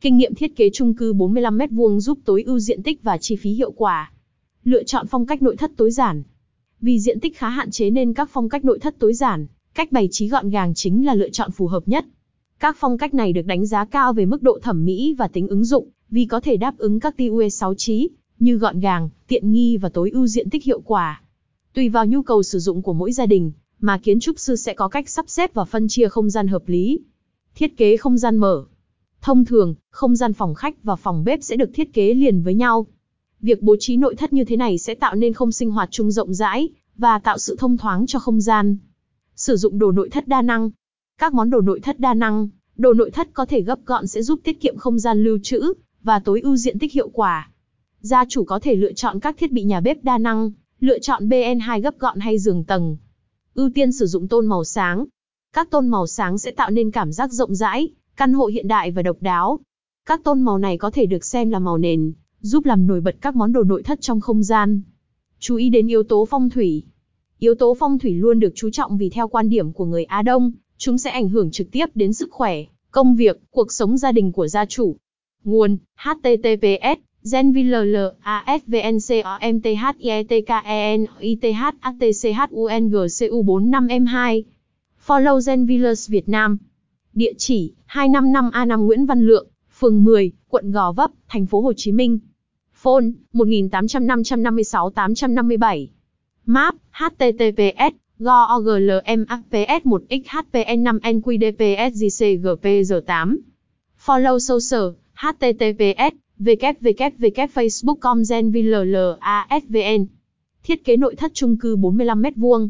Kinh nghiệm thiết kế chung cư 45m2 giúp tối ưu diện tích và chi phí hiệu quả. Lựa chọn phong cách nội thất tối giản. Vì diện tích khá hạn chế nên các phong cách nội thất tối giản, cách bày trí gọn gàng chính là lựa chọn phù hợp nhất. Các phong cách này được đánh giá cao về mức độ thẩm mỹ và tính ứng dụng, vì có thể đáp ứng các tiêu UE 6 trí, như gọn gàng, tiện nghi và tối ưu diện tích hiệu quả. Tùy vào nhu cầu sử dụng của mỗi gia đình, mà kiến trúc sư sẽ có cách sắp xếp và phân chia không gian hợp lý. Thiết kế không gian mở. Thông thường, không gian phòng khách và phòng bếp sẽ được thiết kế liền với nhau. Việc bố trí nội thất như thế này sẽ tạo nên không sinh hoạt chung rộng rãi và tạo sự thông thoáng cho không gian. Sử dụng đồ nội thất đa năng. Các món đồ nội thất đa năng, đồ nội thất có thể gấp gọn sẽ giúp tiết kiệm không gian lưu trữ và tối ưu diện tích hiệu quả. Gia chủ có thể lựa chọn các thiết bị nhà bếp đa năng, lựa chọn BN2 gấp gọn hay giường tầng. Ưu tiên sử dụng tôn màu sáng. Các tôn màu sáng sẽ tạo nên cảm giác rộng rãi, căn hộ hiện đại và độc đáo. Các tôn màu này có thể được xem là màu nền, giúp làm nổi bật các món đồ nội thất trong không gian. Chú ý đến yếu tố phong thủy. Yếu tố phong thủy luôn được chú trọng vì theo quan điểm của người Á Đông, chúng sẽ ảnh hưởng trực tiếp đến sức khỏe, công việc, cuộc sống gia đình của gia chủ. Nguồn: https genvillerasvncomthietkeniithactchungcu 45m2. Follow Genvillas Việt Nam Địa chỉ 255A5 Nguyễn Văn Lượng, phường 10, quận Gò Vấp, thành phố Hồ Chí Minh. Phone 1800 556 857. Map https googlemaps 1 xhpn 5 nqdpsgcgpg 8 Follow social https://www.facebook.com/genvllasvn. Thiết kế nội thất chung cư 45m2